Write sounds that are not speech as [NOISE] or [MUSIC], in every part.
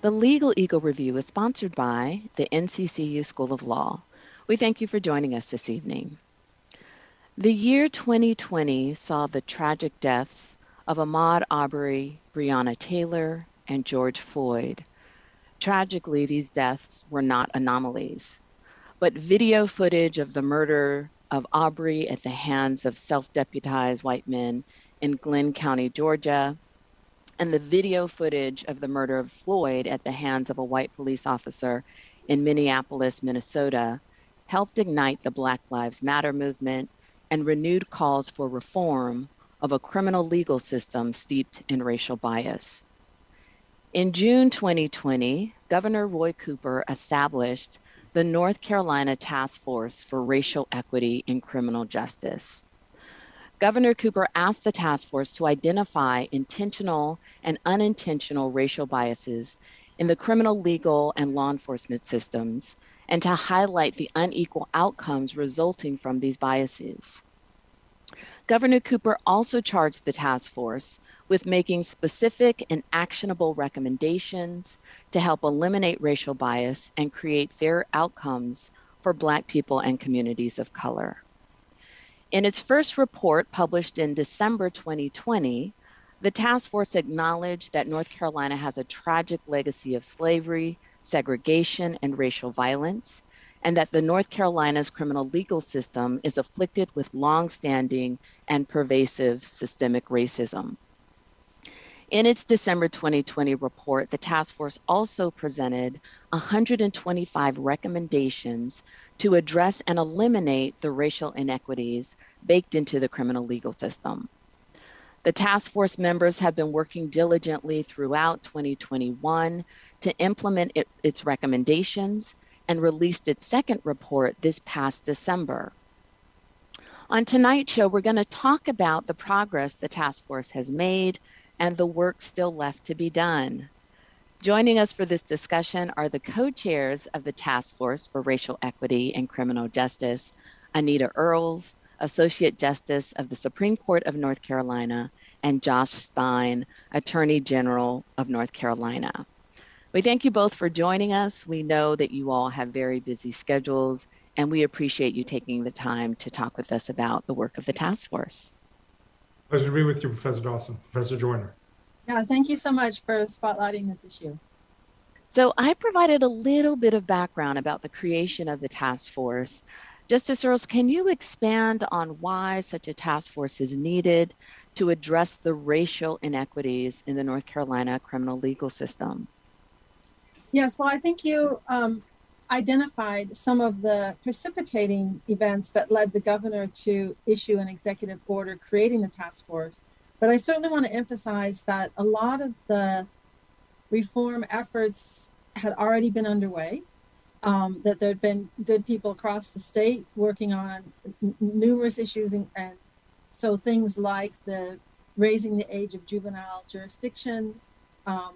The Legal Eagle Review is sponsored by the NCCU School of Law. We thank you for joining us this evening. The year 2020 saw the tragic deaths of Ahmaud Arbery, Breonna Taylor, and George Floyd. Tragically, these deaths were not anomalies, but video footage of the murder of Arbery at the hands of self deputized white men in Glynn County, Georgia, and the video footage of the murder of Floyd at the hands of a white police officer in Minneapolis, Minnesota, helped ignite the Black Lives Matter movement and renewed calls for reform of a criminal legal system steeped in racial bias. In June 2020, Governor Roy Cooper established the North Carolina Task Force for Racial Equity in Criminal Justice. Governor Cooper asked the task force to identify intentional and unintentional racial biases in the criminal, legal, and law enforcement systems and to highlight the unequal outcomes resulting from these biases. Governor Cooper also charged the task force with making specific and actionable recommendations to help eliminate racial bias and create fair outcomes for Black people and communities of color. In its first report published in December 2020, the task force acknowledged that North Carolina has a tragic legacy of slavery, segregation, and racial violence, and that the North Carolina's criminal legal system is afflicted with long-standing and pervasive systemic racism. In its December 2020 report, the task force also presented 125 recommendations to address and eliminate the racial inequities baked into the criminal legal system. The task force members have been working diligently throughout 2021 to implement it, its recommendations and released its second report this past December. On tonight's show, we're going to talk about the progress the task force has made and the work still left to be done. Joining us for this discussion are the co chairs of the Task Force for Racial Equity and Criminal Justice, Anita Earls, Associate Justice of the Supreme Court of North Carolina, and Josh Stein, Attorney General of North Carolina. We thank you both for joining us. We know that you all have very busy schedules, and we appreciate you taking the time to talk with us about the work of the task force. Pleasure to be with you, Professor Dawson. Professor Joyner. Yeah, thank you so much for spotlighting this issue. So, I provided a little bit of background about the creation of the task force. Justice Earls, can you expand on why such a task force is needed to address the racial inequities in the North Carolina criminal legal system? Yes, well, I think you um, identified some of the precipitating events that led the governor to issue an executive order creating the task force. But I certainly want to emphasize that a lot of the reform efforts had already been underway um, that there had been good people across the state working on n- numerous issues, and, and, so things like the raising the age of juvenile jurisdiction um,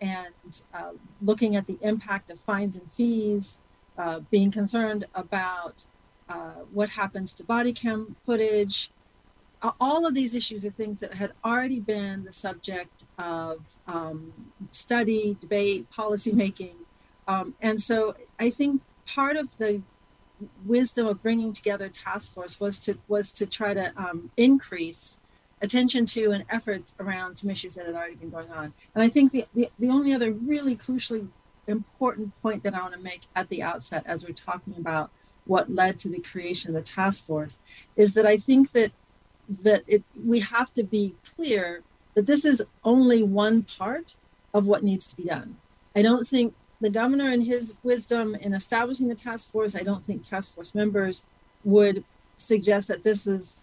and uh, looking at the impact of fines and fees, uh, being concerned about uh, what happens to body cam footage. All of these issues are things that had already been the subject of um, study, debate, policymaking um, and so I think part of the wisdom of bringing together task force was to was to try to um, increase attention to and efforts around some issues that had already been going on. And I think the, the, the only other really crucially important point that I want to make at the outset as we're talking about what led to the creation of the task force is that I think that that it we have to be clear that this is only one part of what needs to be done. I don't think the governor and his wisdom in establishing the task force, I don't think task force members would suggest that this is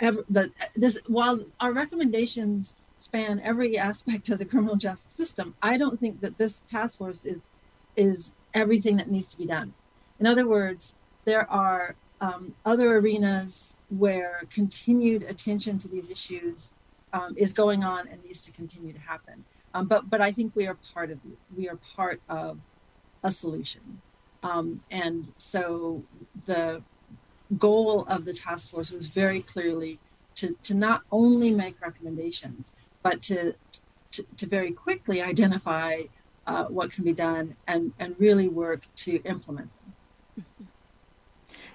ever that this while our recommendations span every aspect of the criminal justice system, I don't think that this task force is is everything that needs to be done. In other words, there are um, other arenas where continued attention to these issues um, is going on and needs to continue to happen. Um, but but I think we are part of we are part of a solution, um, and so the goal of the task force was very clearly to to not only make recommendations, but to to, to very quickly identify uh, what can be done and and really work to implement them.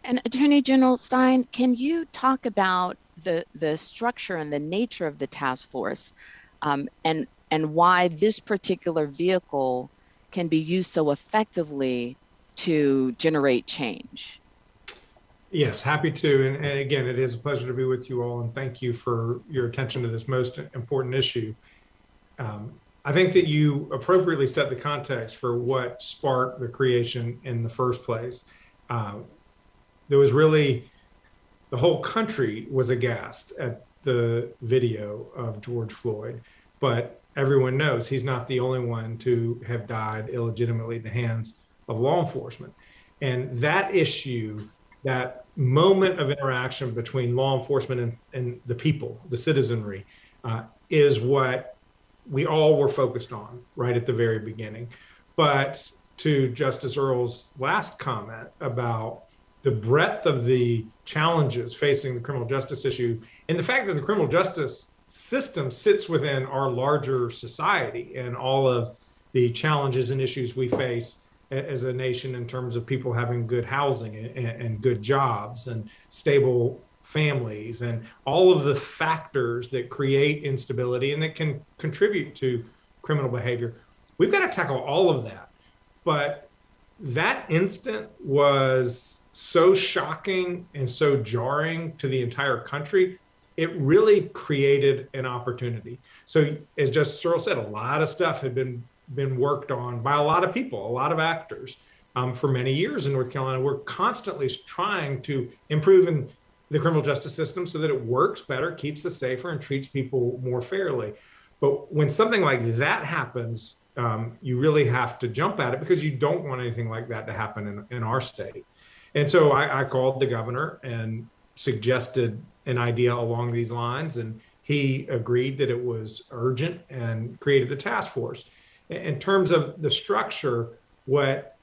And Attorney General Stein, can you talk about the the structure and the nature of the task force, um, and and why this particular vehicle can be used so effectively to generate change? Yes, happy to. And, and, again, it is a pleasure to be with you all, and thank you for your attention to this most important issue. Um, I think that you appropriately set the context for what sparked the creation in the first place. Uh, there was really the whole country was aghast at the video of George Floyd, but everyone knows he's not the only one to have died illegitimately at the hands of law enforcement. And that issue, that moment of interaction between law enforcement and, and the people, the citizenry, uh, is what we all were focused on right at the very beginning. But to Justice Earls' last comment about the breadth of the challenges facing the criminal justice issue and the fact that the criminal justice system sits within our larger society and all of the challenges and issues we face as a nation in terms of people having good housing and, and good jobs and stable families and all of the factors that create instability and that can contribute to criminal behavior. We've got to tackle all of that. But that instant was so shocking and so jarring to the entire country it really created an opportunity. So, as Justice Earls said, a lot of stuff had been been worked on by a lot of people, a lot of actors um, for many years in North Carolina. We're constantly trying to improve in the criminal justice system so that it works better, keeps us safer, and treats people more fairly. But when something like that happens, um, you really have to jump at it because you don't want anything like that to happen in, in our state. And so I, I called the governor and suggested an idea along these lines, and he agreed that it was urgent and created the task force. In terms of the structure, what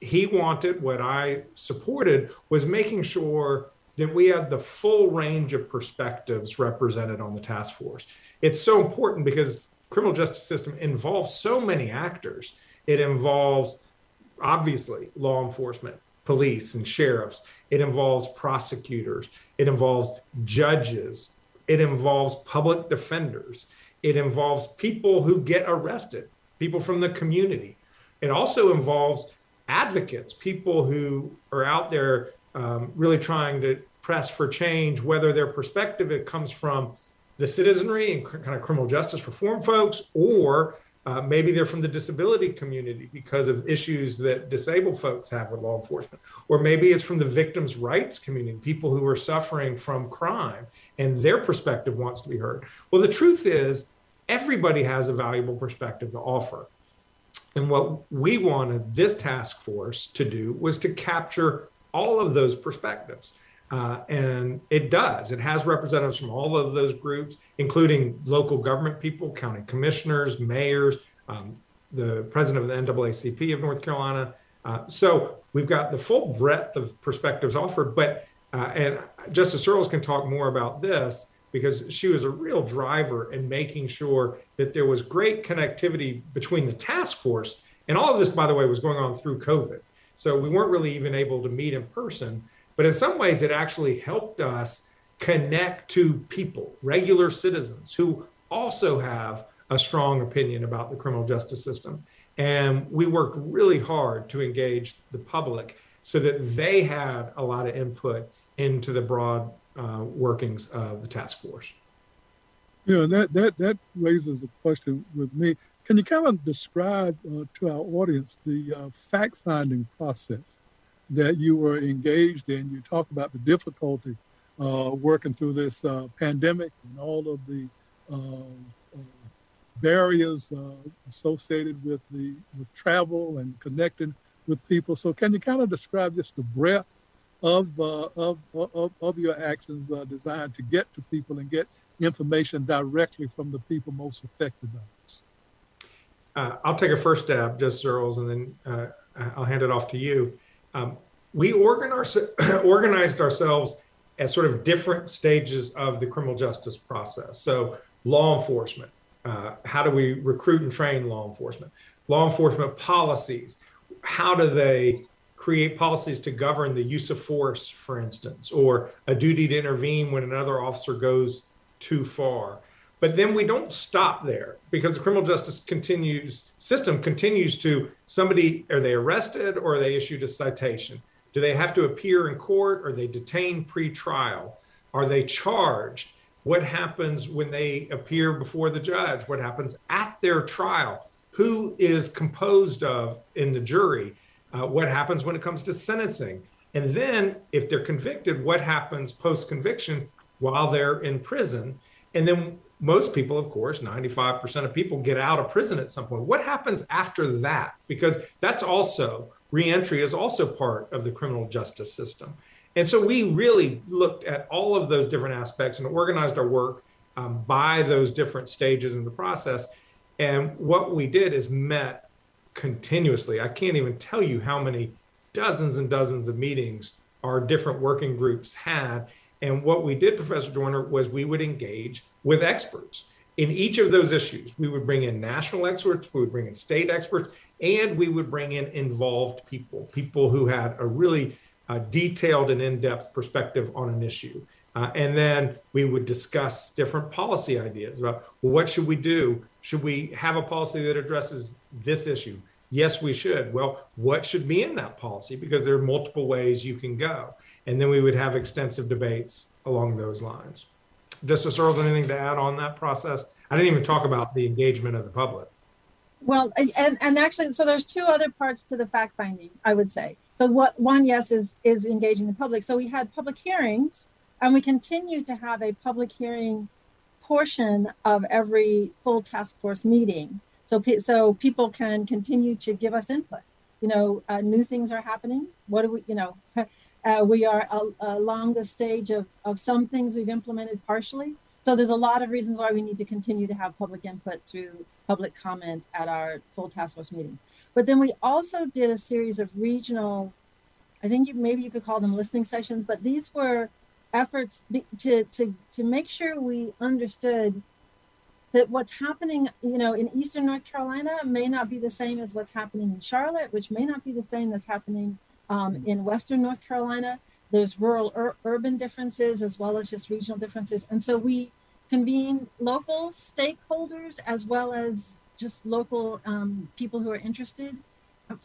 he wanted, what I supported, was making sure that we had the full range of perspectives represented on the task force. It's so important because criminal justice system involves so many actors. It involves obviously law enforcement, police and sheriffs. It involves prosecutors. It involves judges. It involves public defenders. It involves people who get arrested, people from the community. It also involves advocates, people who are out there um, really trying to press for change, whether their perspective it comes from the citizenry and kind of criminal justice reform folks, or uh, maybe they're from the disability community because of issues that disabled folks have with law enforcement. Or maybe it's from the victims' rights community, people who are suffering from crime and their perspective wants to be heard. Well, the truth is, everybody has a valuable perspective to offer. And what we wanted this task force to do was to capture all of those perspectives. Uh, and it does. It has representatives from all of those groups, including local government people, county commissioners, mayors, um, the president of the NAACP of North Carolina. Uh, so we've got the full breadth of perspectives offered. But uh, and Justice Earls can talk more about this because she was a real driver in making sure that there was great connectivity between the task force. And all of this, by the way, was going on through COVID. So we weren't really even able to meet in person. But in some ways, it actually helped us connect to people, regular citizens who also have a strong opinion about the criminal justice system. And we worked really hard to engage the public so that they had a lot of input into the broad uh, workings of the task force. Yeah, that, that, that raises a question with me. Can you kind of describe uh, to our audience the uh, fact finding process that you were engaged in. You talk about the difficulty uh, working through this uh, pandemic and all of the uh, uh barriers uh, associated with the with travel and connecting with people. So can you kind of describe just the breadth of uh, of, of, of your actions uh, designed to get to people and get information directly from the people most affected by this? I'll take a first stab, Justice Earls, and then I'll hand it off to you. Um, we organized, [COUGHS] organized ourselves at sort of different stages of the criminal justice process. So, law enforcement, uh, how do we recruit and train law enforcement? Law enforcement policies, how do they create policies to govern the use of force, for instance, or a duty to intervene when another officer goes too far? But then we don't stop there because the criminal justice continues system continues to somebody are they arrested or are they issued a citation? Do they have to appear in court? Or are they detained pre-trial? Are they charged? What happens when they appear before the judge? What happens at their trial? Who is composed of in the jury? Uh, what happens when it comes to sentencing? And then, if they're convicted, what happens post conviction while they're in prison? And then, most people, of course, 95% of people get out of prison at some point. What happens after that? Because that's also reentry is also part of the criminal justice system. And so we really looked at all of those different aspects and organized our work um, by those different stages in the process. And what we did is met continuously. I can't even tell you how many dozens and dozens of meetings our different working groups had. And what we did, Professor Joyner, was we would engage with experts in each of those issues. We would bring in national experts, we would bring in state experts, and we would bring in involved people, people who had a really uh, detailed and in depth perspective on an issue. Uh, and then we would discuss different policy ideas about well, what should we do? Should we have a policy that addresses this issue? Yes, we should. Well, what should be in that policy? Because there are multiple ways you can go. And then we would have extensive debates along those lines. Justice Earls, anything to add on that process? I didn't even talk about the engagement of the public. Well, and, and actually, so there's two other parts to the fact finding, I would say. So what one, yes, is is engaging the public. So we had public hearings, and we continue to have a public hearing portion of every full task force meeting. So so people can continue to give us input. You know, uh, new things are happening. What do we, you know, uh, we are along the stage of of some things we've implemented partially. So there's a lot of reasons why we need to continue to have public input through public comment at our full task force meetings. But then we also did a series of regional, I think you, maybe you could call them listening sessions, but these were efforts to, to, to make sure we understood that what's happening, you know, in Eastern North Carolina may not be the same as what's happening in Charlotte, which may not be the same that's happening um, in Western North Carolina. There's rural ur- urban differences as well as just regional differences. And so we convene local stakeholders as well as just local um, people who are interested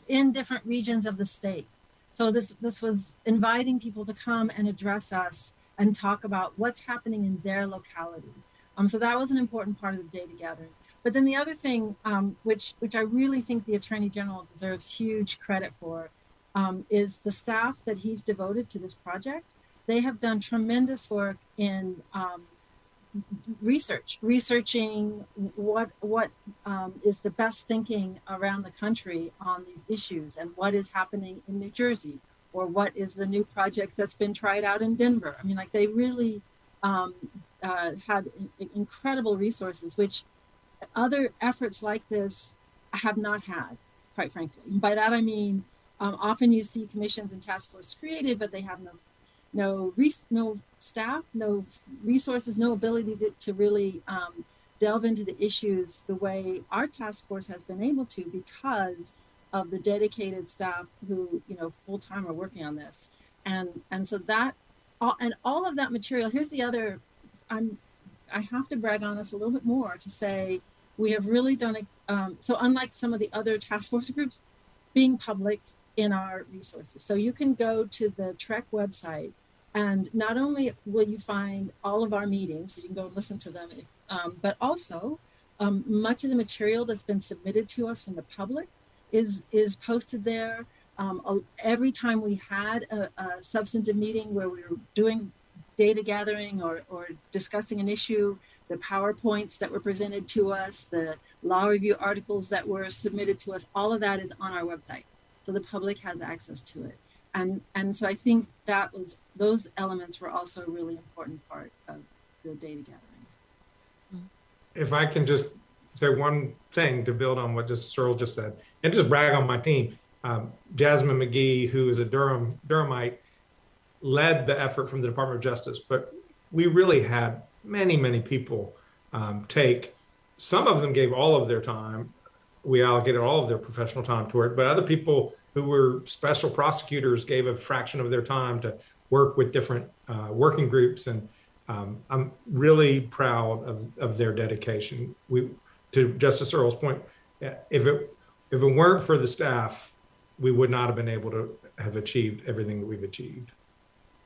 in different regions of the state. So this this was inviting people to come and address us and talk about what's happening in their locality. Um, so that was an important part of the data gathering. But then the other thing, um, which which I really think the Attorney General deserves huge credit for, um, is the staff that he's devoted to this project. They have done tremendous work in um, research, researching what what um, is the best thinking around the country on these issues and what is happening in New Jersey or what is the new project that's been tried out in Denver. I mean, like they really um, uh, had incredible resources, which other efforts like this have not had, quite frankly. And by that I mean um, often you see commissions and task force created, but they have no no res- no staff, no resources, no ability to, to really um, delve into the issues the way our task force has been able to because of the dedicated staff who you know full time are working on this, and and so that all, and all of that material. Here's the other. I'm I have to brag on us a little bit more to say we have really done it. Um, so unlike some of the other task force groups, being public in our resources. So you can go to the TREC website, and not only will you find all of our meetings, you can go and listen to them, um, but also um, much of the material that's been submitted to us from the public is is posted there. Um, every time we had a, a, substantive meeting where we were doing data gathering or, or discussing an issue, the PowerPoints that were presented to us, the law review articles that were submitted to us, all of that is on our website. So the public has access to it. And and so I think that was those elements were also a really important part of the data gathering. If I can just say one thing to build on what Justice Earls just said, and just brag on my team. Um, Jasmine McGhee, who is a Durham Durhamite, led the effort from the Department of Justice, but we really had many, many people um, take. Some of them gave all of their time. We allocated all of their professional time to it, but other people who were special prosecutors gave a fraction of their time to work with different uh, working groups. And um, I'm really proud of, of their dedication. We, to Justice Earls' point, if it if it weren't for the staff, we would not have been able to have achieved everything that we've achieved.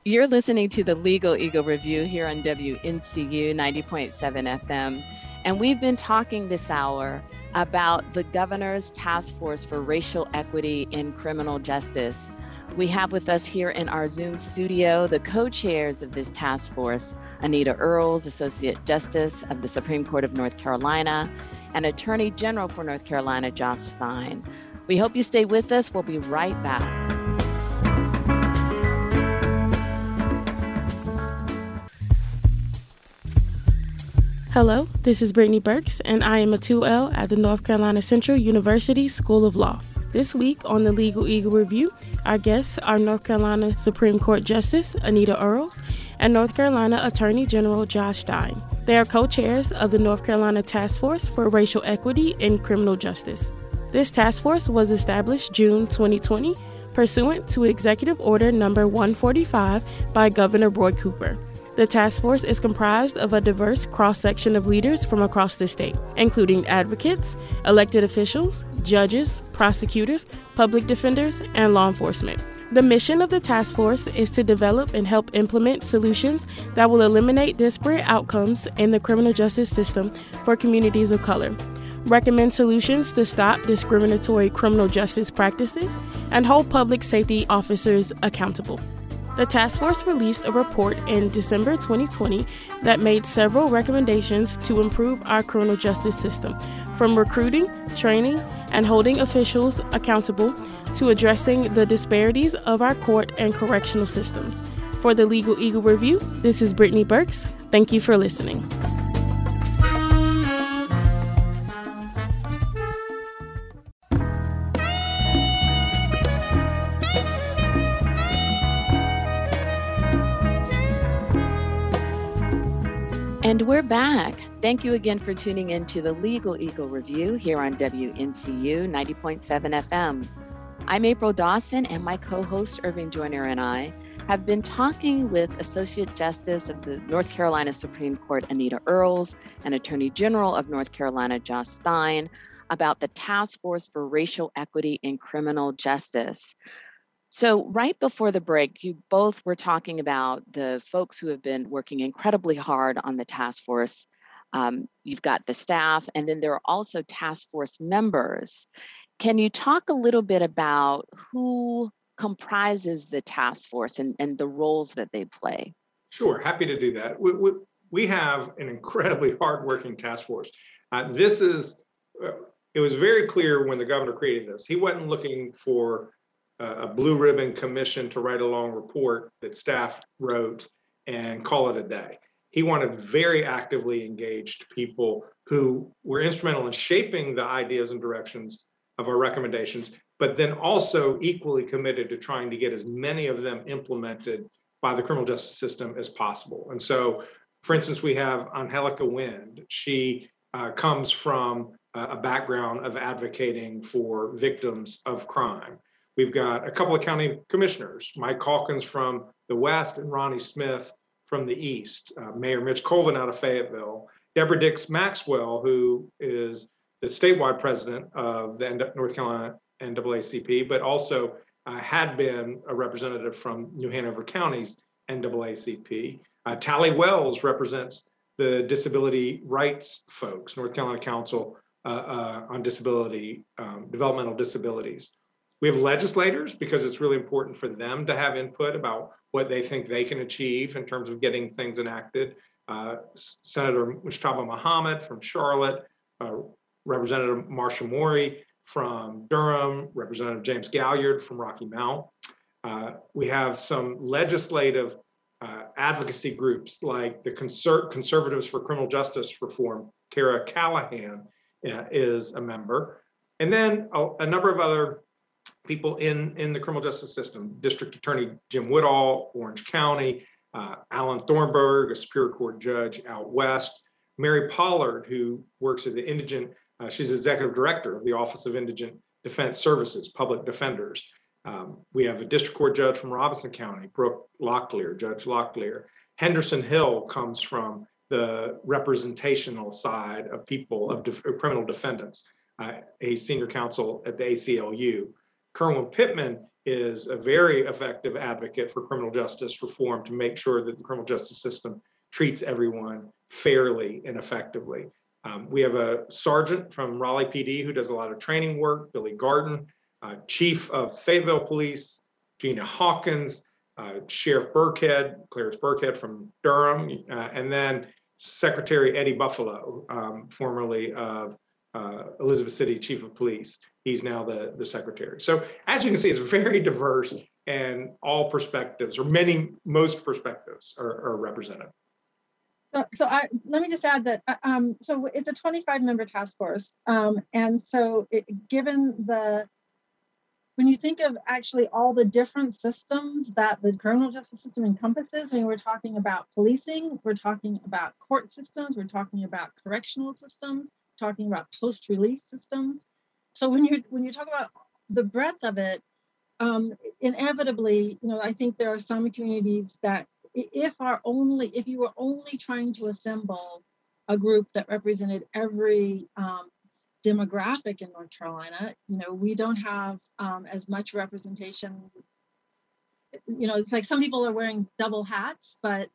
You're listening to the Legal Eagle Review here on WNCU 90.7 FM. And we've been talking this hour about the governor's task force for racial equity in criminal justice. We have with us here in our Zoom studio the co chairs of this task force Anita Earls, Associate Justice of the Supreme Court of North Carolina, and Attorney General for North Carolina, Josh Stein. We hope you stay with us. We'll be right back. Hello, this is Brittany Burks, and I am a 2L at the North Carolina Central University School of Law. This week on the Legal Eagle Review, our guests are North Carolina Supreme Court Justice Anita Earls and North Carolina Attorney General Josh Stein. They are co chairs of the North Carolina Task Force for Racial Equity in Criminal Justice. This task force was established June 2020 pursuant to Executive Order Number 145 by Governor Roy Cooper. The task force is comprised of a diverse cross section of leaders from across the state, including advocates, elected officials, judges, prosecutors, public defenders, and law enforcement. The mission of the task force is to develop and help implement solutions that will eliminate disparate outcomes in the criminal justice system for communities of color, recommend solutions to stop discriminatory criminal justice practices, and hold public safety officers accountable. The task force released a report in December 2020 that made several recommendations to improve our criminal justice system, from recruiting, training, and holding officials accountable to addressing the disparities of our court and correctional systems. For the Legal Eagle Review, this is Brittany Burks. Thank you for listening. And we're back. Thank you again for tuning in to the Legal Eagle Review here on WNCU 90.7 FM. I'm April Dawson, and my co host Irving Joyner and I have been talking with Associate Justice of the North Carolina Supreme Court Anita Earls and Attorney General of North Carolina Josh Stein about the Task Force for Racial Equity in Criminal Justice. So, right before the break, you both were talking about the folks who have been working incredibly hard on the task force. Um, you've got the staff, and then there are also task force members. Can you talk a little bit about who comprises the task force and, and the roles that they play? Sure, happy to do that. We, we, we have an incredibly [LAUGHS] hardworking task force. Uh, this is, uh, it was very clear when the governor created this. He wasn't looking for a blue ribbon commission to write a long report that staff wrote and call it a day. He wanted very actively engaged people who were instrumental in shaping the ideas and directions of our recommendations, but then also equally committed to trying to get as many of them implemented by the criminal justice system as possible. And so, for instance, we have Angelica Wind. She uh, comes from a background of advocating for victims of crime. We've got a couple of county commissioners, Mike Calkins from the West and Ronnie Smith from the East, uh, Mayor Mitch Colvin out of Fayetteville, Deborah Dix Maxwell, who is the statewide president of the North Carolina NAACP, but also uh, had been a representative from New Hanover County's NAACP. Uh, Talley Wells represents the disability rights folks, North Carolina Council uh, uh on Disability, um, Developmental Disabilities. We have legislators because it's really important for them to have input about what they think they can achieve in terms of getting things enacted. Uh, Senator Mujtaba Mohammed from Charlotte, uh, Representative Marcia Morey from Durham, Representative James Gailliard from Rocky Mount. Uh, we have some legislative uh, advocacy groups like the Conser- Conservatives for Criminal Justice Reform, Tara Callahan uh, is a member. And then a, a, number of other people in, in the criminal justice system, District Attorney Jim Woodall, Orange County, uh, Alan Thornburg, a Superior Court judge out west, Mary Pollard, who works at the Indigent, uh, she's executive director of the Office of Indigent Defense Services, Public Defenders. Um, we have a district court judge from Robeson County, Brooke Locklear, Judge Locklear. Henderson Hill comes from the representational side of people, of def- criminal defendants, uh, a senior counsel at the ACLU. Kerwin Pittman is a very effective advocate for criminal justice reform to make sure that the criminal justice system treats everyone fairly and effectively. Um, we have a sergeant from Raleigh PD who does a lot of training work, Billy Garden, uh, Chief of Fayetteville Police, Gina Hawkins, uh, Sheriff Birkhead, Clarence Birkhead from Durham, uh, and then Secretary Eddie Buffaloe, um, formerly of uh, Elizabeth City Chief of Police. He's now the, the secretary. So as you can see, it's very diverse and all perspectives, or many, most perspectives are, are represented. So, so I, let me just add that, uh, um, so it's a 25 member task force. Um, and so it, given the when you think of actually all the different systems that the criminal justice system encompasses, I mean, we're talking about policing, we're talking about court systems, we're talking about correctional systems, talking about post-release systems. So when you when you talk about the breadth of it, um, inevitably, you know, I think there are some communities that if are only if you were only trying to assemble a group that represented every um, demographic in North Carolina. You know, we don't have um, as much representation. You know, it's like some people are wearing double hats, but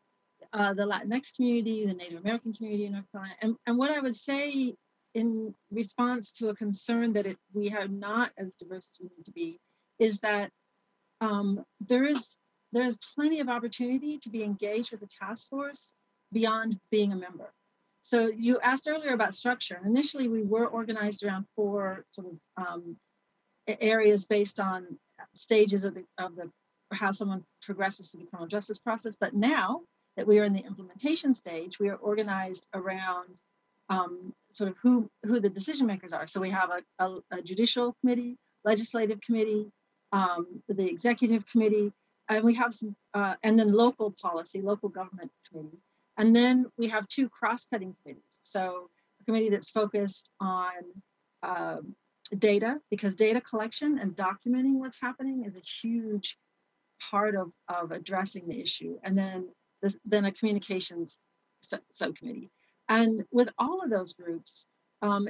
uh, the Latinx community, the Native American community in North Carolina, and, and what I would say in response to a concern that it, we are not as diverse as we need to be, is that um, there is there is plenty of opportunity to be engaged with the task force beyond being a member. So you asked earlier about structure. Initially, we were organized around four sort of um, areas based on stages of the, of the how someone progresses through the criminal justice process. But now that we are in the implementation stage, we are organized around um, sort of who who the decision makers are. So we have a, a, a judicial committee, legislative committee, um, the executive committee, and we have some, uh, and then local policy, local government committee. And then we have two cross-cutting committees. So a committee that's focused on um, data, because data collection and documenting what's happening is a huge part of, of addressing the issue. And then, this, then a communications subcommittee. And with all of those groups, um,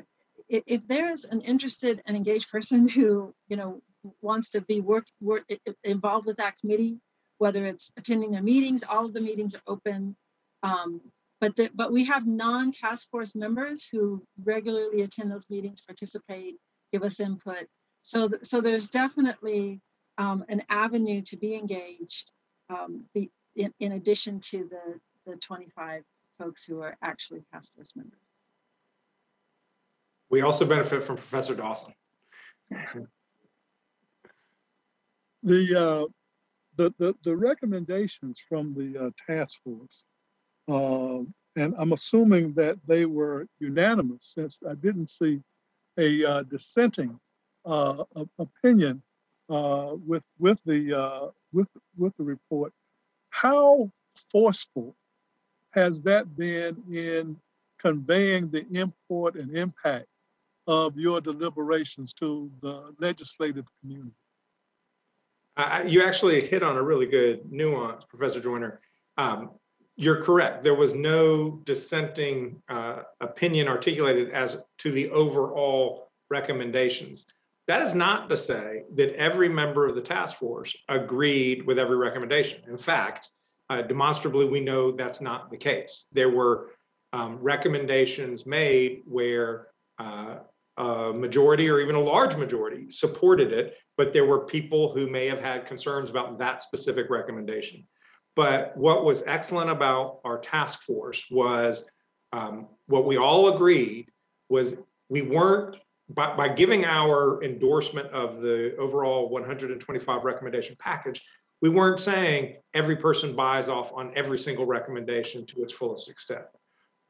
if, there's an interested and engaged person [LAUGHS] who, you know, wants to be work, work involved with that committee, whether it's attending their meetings, all of the meetings are open um, but the, but we have non-task force members who regularly attend those meetings, participate, give us input. So th- so there's definitely um, an avenue to be engaged um, be, in, in addition to the the 25 folks who are actually task force members. We also benefit from Professor Dawson. the, uh, the, the, the recommendations from the uh, task force uh, and I'm assuming that they were unanimous since I didn't see a uh, dissenting uh, opinion uh, with with the uh, with with the report. How forceful has that been in conveying the import and impact of your deliberations to the legislative community? you actually hit on a really good nuance, Professor Joyner. Um, you're correct. There was no dissenting uh, opinion articulated as to the overall recommendations. That is not to say that every member of the task force agreed with every recommendation. In fact, uh, demonstrably, we know that's not the case. There were um, recommendations made where uh, a majority or even a large majority supported it, but there were people who may have had concerns about that specific recommendation. But what was excellent about our task force was um, what we all agreed was we weren't by, by giving our endorsement of the overall 125 recommendation package, we weren't saying every person buys off on every single recommendation to its fullest extent.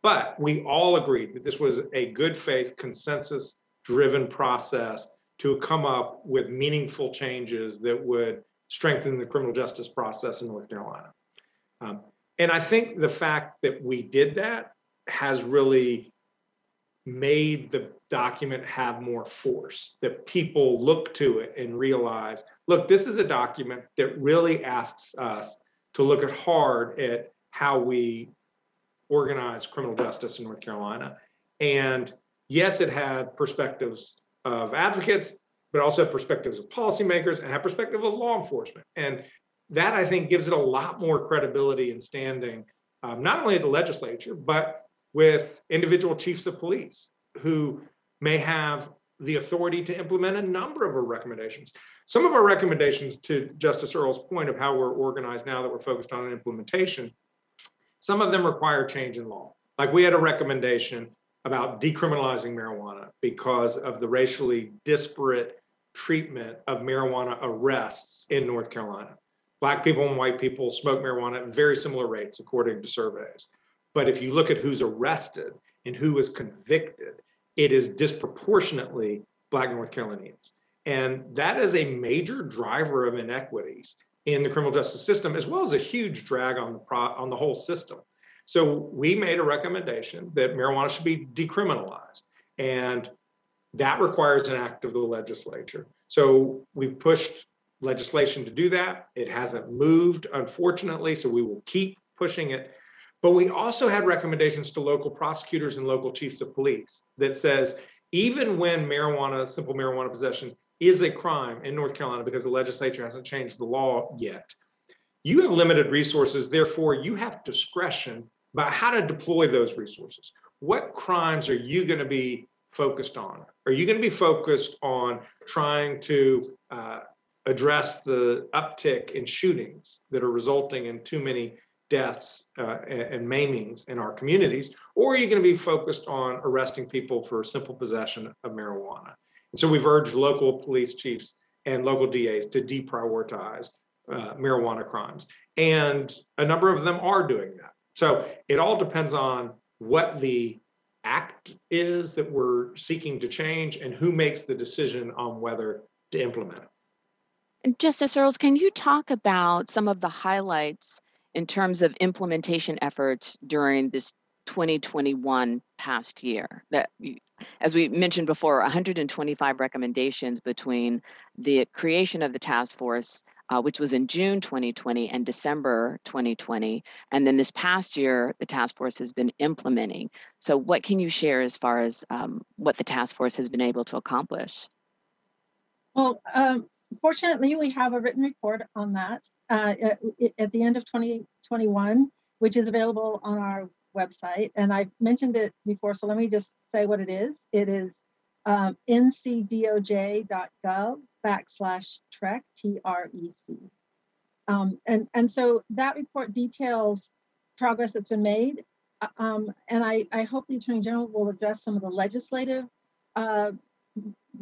But we all agreed that this was a good faith consensus driven process to come up with meaningful changes that would strengthen the criminal justice process in North Carolina. Um, and I think the fact that we did that has really made the document have more force, that people look to it and realize, look, this is a document that really asks us to look at hard at how we organize criminal justice in North Carolina. And yes, it had perspectives of advocates, but also perspectives of policymakers and have perspective of law enforcement. And that I think gives it a lot more credibility and standing, um, not only at the legislature, but with individual chiefs of police who may have the authority to implement a number of our recommendations. Some of our recommendations, to Justice Earls' point of how we're organized now that we're focused on implementation, some of them require change in law. Like we had a recommendation about decriminalizing marijuana because of the racially disparate treatment of marijuana arrests in North Carolina. Black people and white people smoke marijuana at very similar rates, according to surveys. But if you look at who's arrested and who is convicted, it is disproportionately Black North Carolinians. And that is a major driver of inequities in the criminal justice system, as well as a huge drag on the pro- on the whole system. So we made a recommendation that marijuana should be decriminalized, and that requires an act of the legislature. So we pushed legislation to do that. It hasn't moved, unfortunately, so we will keep pushing it. But we also had recommendations to local prosecutors and local chiefs of police that says even when marijuana, simple marijuana possession, is a crime in North Carolina because the legislature hasn't changed the law yet, you have limited resources. Therefore, you have discretion about how to deploy those resources. What crimes are you going to be focused on? Are you going to be focused on trying to uh, address the uptick in shootings that are resulting in too many deaths uh, and, maimings in our communities, or are you going to be focused on arresting people for simple possession of marijuana? And so we've urged local police chiefs and local DAs to deprioritize uh, marijuana crimes. And a number of them are doing that. So it all depends on what the act is that we're seeking to change and who makes the decision on whether to implement it. And Justice Earls, can you talk about some of the highlights in terms of implementation efforts during this 2021 past year? That, as we mentioned before, 125 recommendations between the creation of the task force, uh, which was in June 2020 and December 2020, and then this past year, the task force has been implementing. So, what can you share as far as um, what the task force has been able to accomplish? Well, um, fortunately, we have a written report on that uh, at, at, the end of 2021, which is available on our website. And I've mentioned it before, so let me just say what it is. It is um, ncdoj.gov backslash TREC, T R E C. Um, and, and so that report details progress that's been made. Uh, um, and I, I hope the Attorney General will address some of the legislative uh,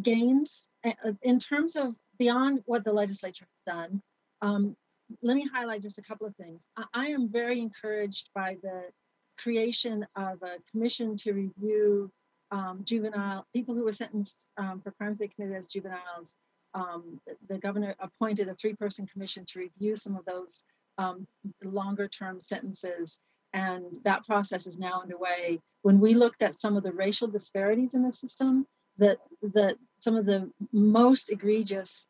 gains uh, in terms of beyond what the legislature has done, um, let me highlight just a couple of things. I, I, am very encouraged by the creation of a commission to review um, juvenile people who were sentenced um, for crimes they committed as juveniles. Um, the, governor appointed a three-person commission to review some of those um, longer-term sentences, and that process is now underway. When we looked at some of the racial disparities in the system, that that some of the most egregious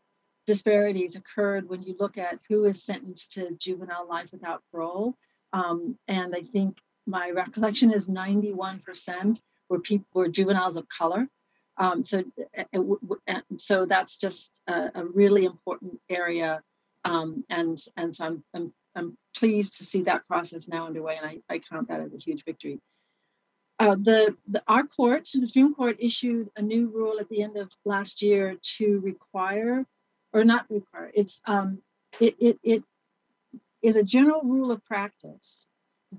disparities occurred when you look at who is sentenced to juvenile life without parole. Um, and I think my recollection is 91% were people were juveniles of color. Um, so, so that's just a, a really important area, um, and and so I'm, I'm, I'm pleased to see that process now underway, and I, I count that as a huge victory. Uh, the, the, our court, the Supreme Court, issued a new rule at the end of last year to require, or not require, it's um, it, it, it is a general rule of practice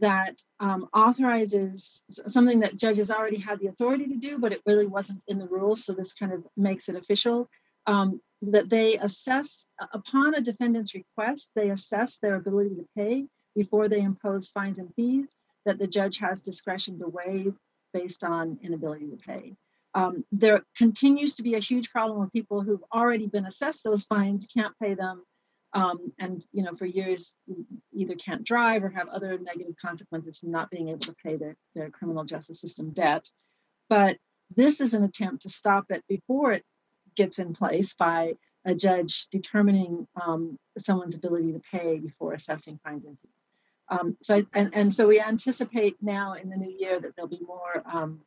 that um, authorizes something that judges already had the authority to do, but it really wasn't in the rules. So this kind of makes it official. Um, that they assess upon a defendant's request, they assess their ability to pay before they impose fines and fees that the judge has discretion to waive based on inability to pay. Um, there continues to be a huge problem with people who've already been assessed those fines, can't pay them, um, and you know for years either can't drive or have other negative consequences from not being able to pay their, their criminal justice system debt. But this is an attempt to stop it before it gets in place by a judge determining um, someone's ability to pay before assessing fines and fees. Um, so, and, and so we anticipate now in the new year that there'll be more um,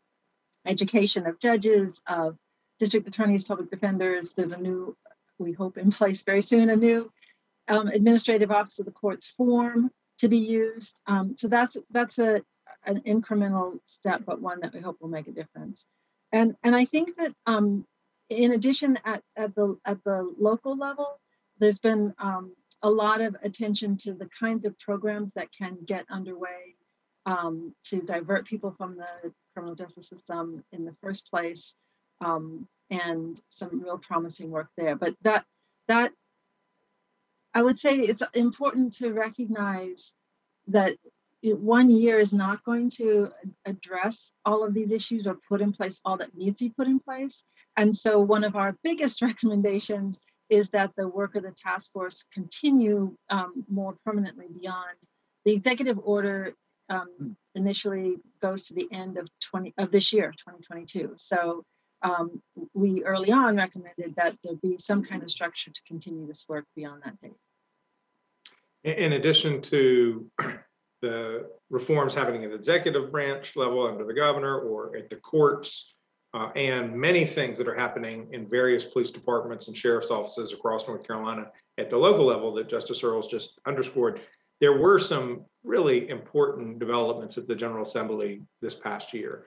education of judges, of district attorneys, public defenders. There's a new, we hope in place very soon, a new um, administrative office of the courts form to be used. Um, so that's that's a an incremental step, but one that we hope will make a difference. And and I think that um, in addition at, at the at the local level, there's been um, a lot of attention to the kinds of programs that can get underway um, to divert people from the criminal justice system in the first place, um, and some real promising work there. But that that I would say it's important to recognize that one year is not going to address all of these issues or put in place all that needs to be put in place. And so, one of our biggest [LAUGHS] recommendations is that the work of the task force continue um, more permanently beyond the executive order um, initially goes to the end of 20 of this year 2022 so um, we early on recommended that there be some kind of structure to continue this work beyond that date. In addition to the reforms happening at the executive branch level under the governor or at the courts uh, and many things that are happening in various police departments and sheriff's offices across North Carolina at the local level that Justice Earls just underscored. There were some really important developments at the General Assembly this past year.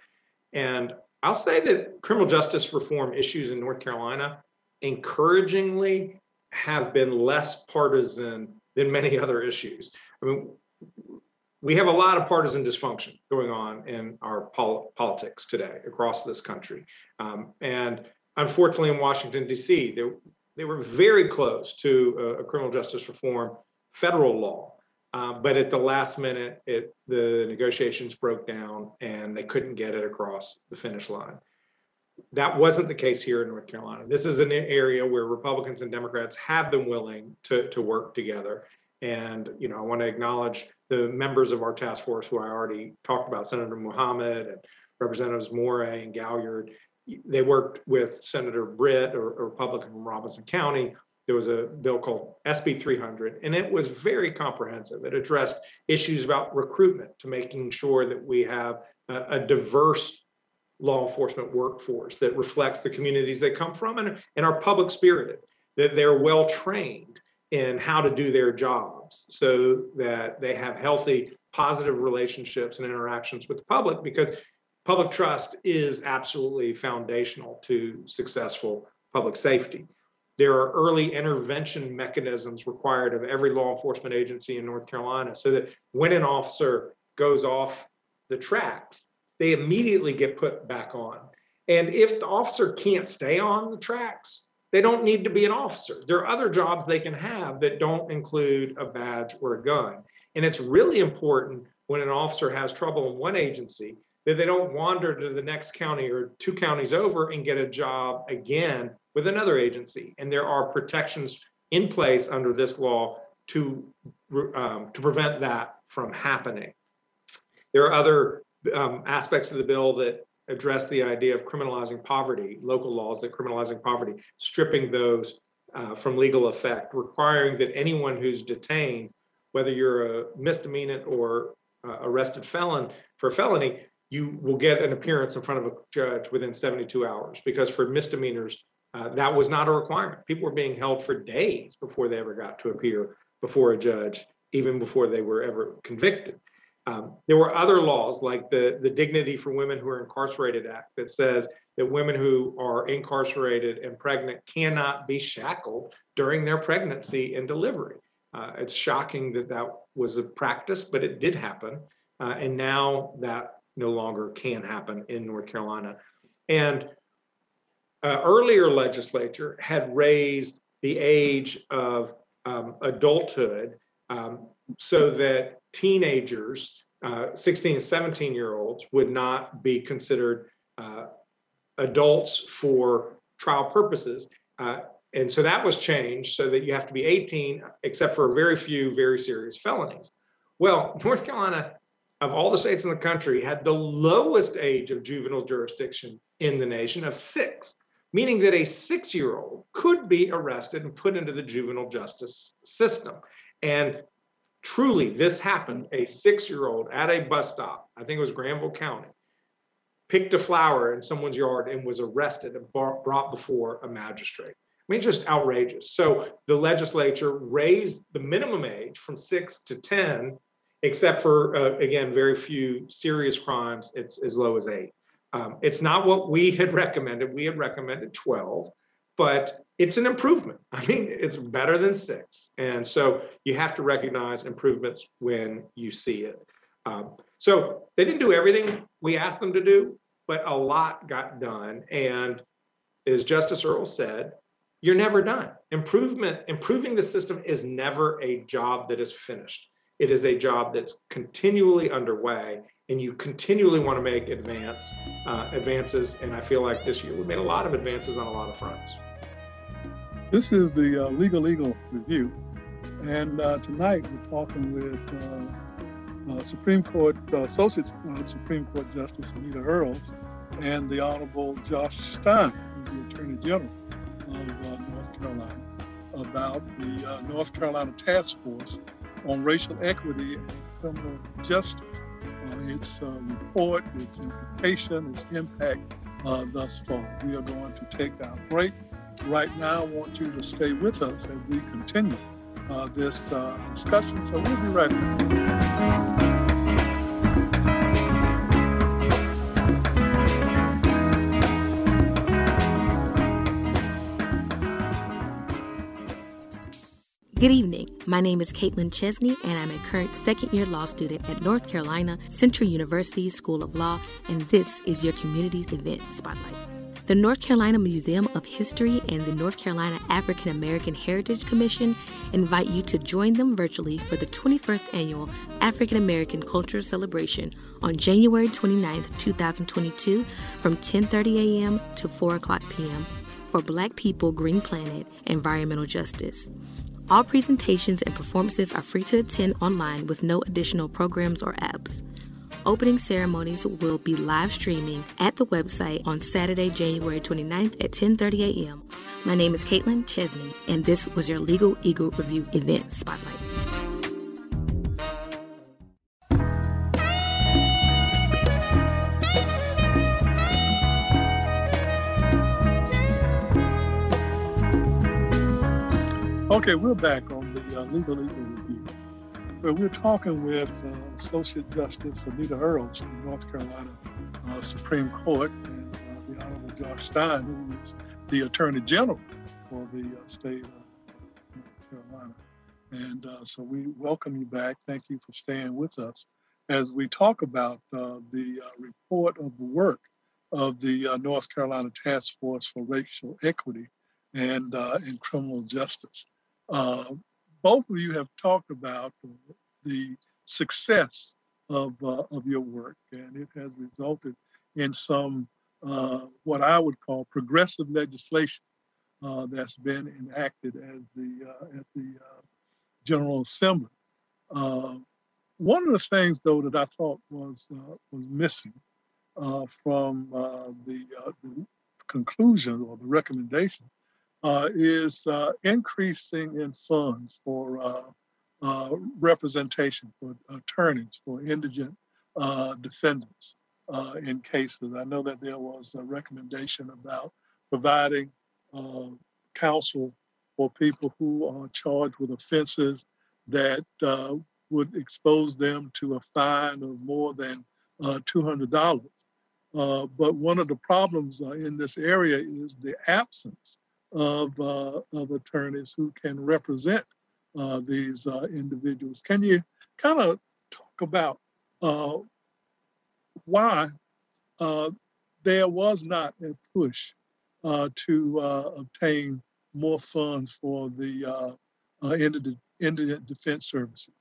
And I'll say that criminal justice reform issues in North Carolina encouragingly have been less partisan than many other issues. I mean, we have a lot of partisan dysfunction going on in our pol- politics today across this country. Um, and unfortunately, in Washington, D.C., they, they were very close to a, a criminal justice reform federal law. Um, but at the last minute, it, the negotiations broke down and they couldn't get it across the finish line. That wasn't the case here in North Carolina. This is an area where Republicans and Democrats have been willing to, to work together. And you know, I want to acknowledge the members of our task force who I already talked about, Senator Mohammed and Representatives Morey and Gailliard, They worked with Senator Britt, or a Republican from Robeson County. There was a bill called SB 300, and it was very comprehensive. It addressed issues about recruitment to making sure that we have a, a diverse law enforcement workforce that reflects the communities they come from and, and are public spirited, that they're well trained in how to do their jobs so that they have healthy, positive relationships and interactions with the public because public trust is absolutely foundational to successful public safety. There are early intervention mechanisms required of every law enforcement agency in North Carolina so that when an officer goes off the tracks, they immediately get put back on. And if the officer can't stay on the tracks, they don't need to be an officer. There are other jobs they can have that don't include a badge or a gun. And it's really important when an officer has trouble in one agency that they don't wander to the next county or two counties over and get a job again with another agency. And there are protections in place under this law to, um, to prevent that from happening. There are other um, aspects of the bill that address the idea of criminalizing poverty, local laws that criminalizing poverty, stripping those uh, from legal effect, requiring that anyone who's detained, whether you're a misdemeanor or uh, arrested felon for a felony, you will get an appearance in front of a judge within 72 hours because for misdemeanors, uh, that was not a requirement. People were being held for days before they ever got to appear before a judge, even before they were ever convicted. Um, there were other laws like the, the Dignity for Women Who Are Incarcerated Act that says that women who are incarcerated and pregnant cannot be shackled during their pregnancy and delivery. Uh, it's shocking that that was a practice, but it did happen. Uh, and now that no longer can happen in North Carolina. And uh, earlier legislature had raised the age of um, adulthood um, so that teenagers, uh, 16 and 17 year olds, would not be considered uh, adults for trial purposes. Uh, and so that was changed so that you have to be 18, except for a very few very serious felonies. Well, North Carolina, of all the states in the country, had the lowest age of juvenile jurisdiction in the nation of six, meaning that a six year old could be arrested and put into the juvenile justice system. And truly, this happened. A six year old at a bus stop, I think it was Granville County, picked a flower in someone's yard and was arrested and brought before a magistrate. I mean, just outrageous. So the legislature raised the minimum age from six to 10, except for, uh, again, very few serious crimes, it's as low as eight. Um, it's not what we had [LAUGHS] recommended. We had recommended 12, but it's an improvement. [LAUGHS] I mean, it's better than six. And so you have to recognize improvements when you see it. Um, so they didn't do everything we asked them to do, but a lot got done. And as Justice Earls said, you're never done. Improvement, improving the system is never a job that is finished. It is a job that's continually underway, and you continually want to make advance uh, advances. And I feel like this year we made a lot of advances on a lot of fronts. This is the uh, Legal Eagle Review, and uh, tonight we're talking with uh, uh, Supreme Court uh, Associate Supreme Court Justice Anita Earls and the Honorable Josh Stein, the Attorney General of uh, North Carolina about the uh, North Carolina Task Force on Racial Equity and Criminal Justice. Uh, its uh, report, its implication, its impact uh, thus far. We are going to take our break. Right now, I want you to stay with us as we continue uh, this discussion. So we'll be right back. Good evening. My name is Caitlin Chesney, and I'm a current second year law student at North Carolina Central University School of Law, and this is your community's event spotlight. The North Carolina Museum of History and the North Carolina African American Heritage Commission invite you to join them virtually for the 21st annual African American Cultural Celebration on January 29, 2022 from 10:30 a.m. to 4 o'clock p.m. for Black People Green Planet Environmental Justice. All presentations and performances are free to attend online with no additional programs or apps. Opening ceremonies will be live streaming at the website on Saturday, January 29th at 10:30 a.m. My name is Caitlin Chesney, and this was your Legal Eagle Review event spotlight. Okay, we're back on the uh, Legal Eagle Where we're talking with uh, Associate Justice Anita Earls from North Carolina uh, Supreme Court and uh, the Honorable Josh Stein, who is the Attorney General for the uh, state of North Carolina. And uh, so we welcome you back. Thank you for staying with us as we talk about the report of the work of the North Carolina Task Force for Racial Equity and in criminal justice. Uh, both of you have talked about the success of, uh, of your work, and it has resulted in some uh, what I would call progressive legislation uh, that's been enacted as the uh, at the uh, General Assembly. one of the things, though, that I thought was was missing from the, the conclusion or the recommendation uh, is uh, increasing in funds for uh, uh representation for attorneys for indigent uh, defendants uh, in cases. I know that there was a recommendation about providing counsel for people who are charged with offenses that would expose them to a fine of more than $200. but one of the problems in this area is the absence of, uh, of attorneys who can represent uh, these uh, individuals. Can you kind of talk about uh, why uh, there was not a push uh, to obtain more funds for the indigent, indigent defense services.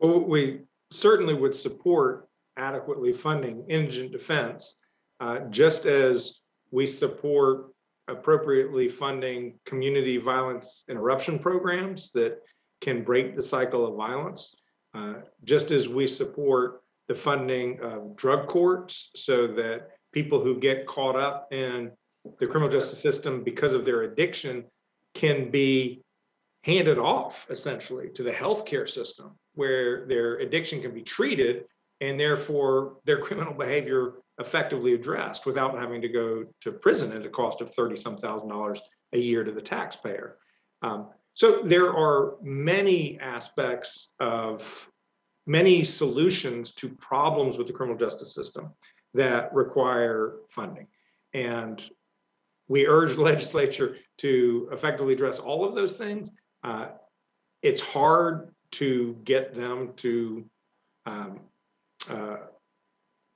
Well, we certainly would support adequately funding indigent defense, uh, just as we support appropriately funding community violence interruption programs that can break the cycle of violence, uh, just as we support the funding of drug courts so that people who get caught up in the criminal justice system because of their addiction can be handed off essentially to the healthcare system where their addiction can be treated and therefore their [LAUGHS] criminal behavior effectively addressed without having to go to prison at a cost of 30 some thousand dollars a year to the taxpayer. Um, so there are many aspects of many solutions to problems with the criminal justice system that require funding. And we urge [LAUGHS] legislature to effectively address all of those things. Uh, it's hard to get them to um, uh,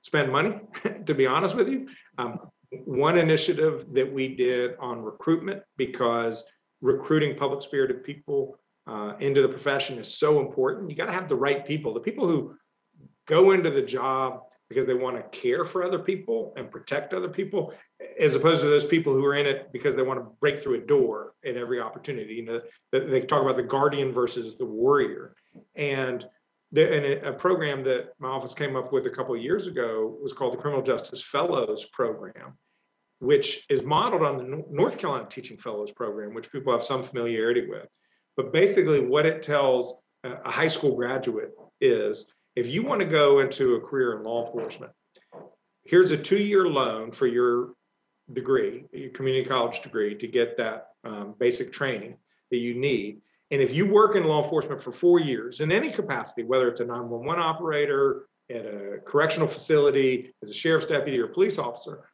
spend money, [LAUGHS] to be honest with you. Um, one initiative that we did on recruitment, because recruiting public spirited people uh, into the profession is so important. You got to have the right people, the people who go into the job because they want to care for other people and protect other people, as opposed to those people who are in it because they want to break through a door at every opportunity. You know, they talk about the guardian versus the warrior, and the, and a program that my office came up with a couple of years ago was called the Criminal Justice Fellows Program, which is modeled on the North Carolina Teaching Fellows Program, which people have some familiarity with. But basically, what it tells a high school graduate is if you want to go into a career in law enforcement, here's a two year loan for your degree, your community college degree, to get that um, basic training that you need. And if you work in law enforcement for four years in any capacity, whether it's a 911 operator, at a correctional facility, as a sheriff's deputy or police officer,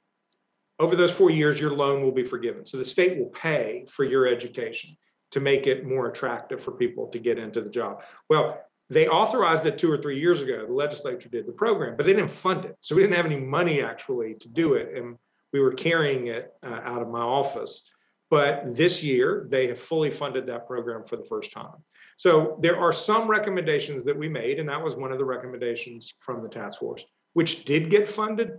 over those four years, your loan will be forgiven. So the state will pay for your education to make it more attractive for people to get into the job. Well, they authorized it two or three years ago. The legislature did the program, but they didn't fund it. So we didn't have any money actually to do it. And we were carrying it uh, out of my office. But this year, they have fully funded that program for the first time. So there are some recommendations that we made, and that was one of the recommendations from the task force, which did get funded.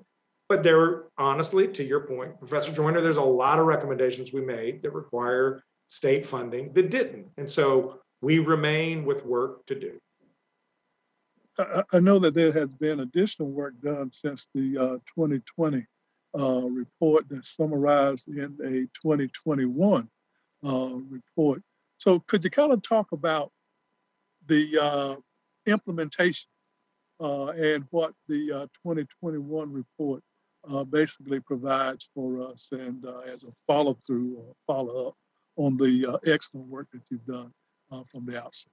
But there honestly, to your point, Professor Joyner, there's a lot of recommendations we made that require state funding that didn't. And so we remain with work to do. I, know that there has been additional work done since the uh, 2020 uh, report that's summarized in a 2021 uh, report. So, could you kind of talk about the uh, implementation uh, and what the 2021 uh, report basically provides for us, and as a follow through or follow up on the excellent work that you've done from the outset?